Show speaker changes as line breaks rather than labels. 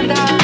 mierda.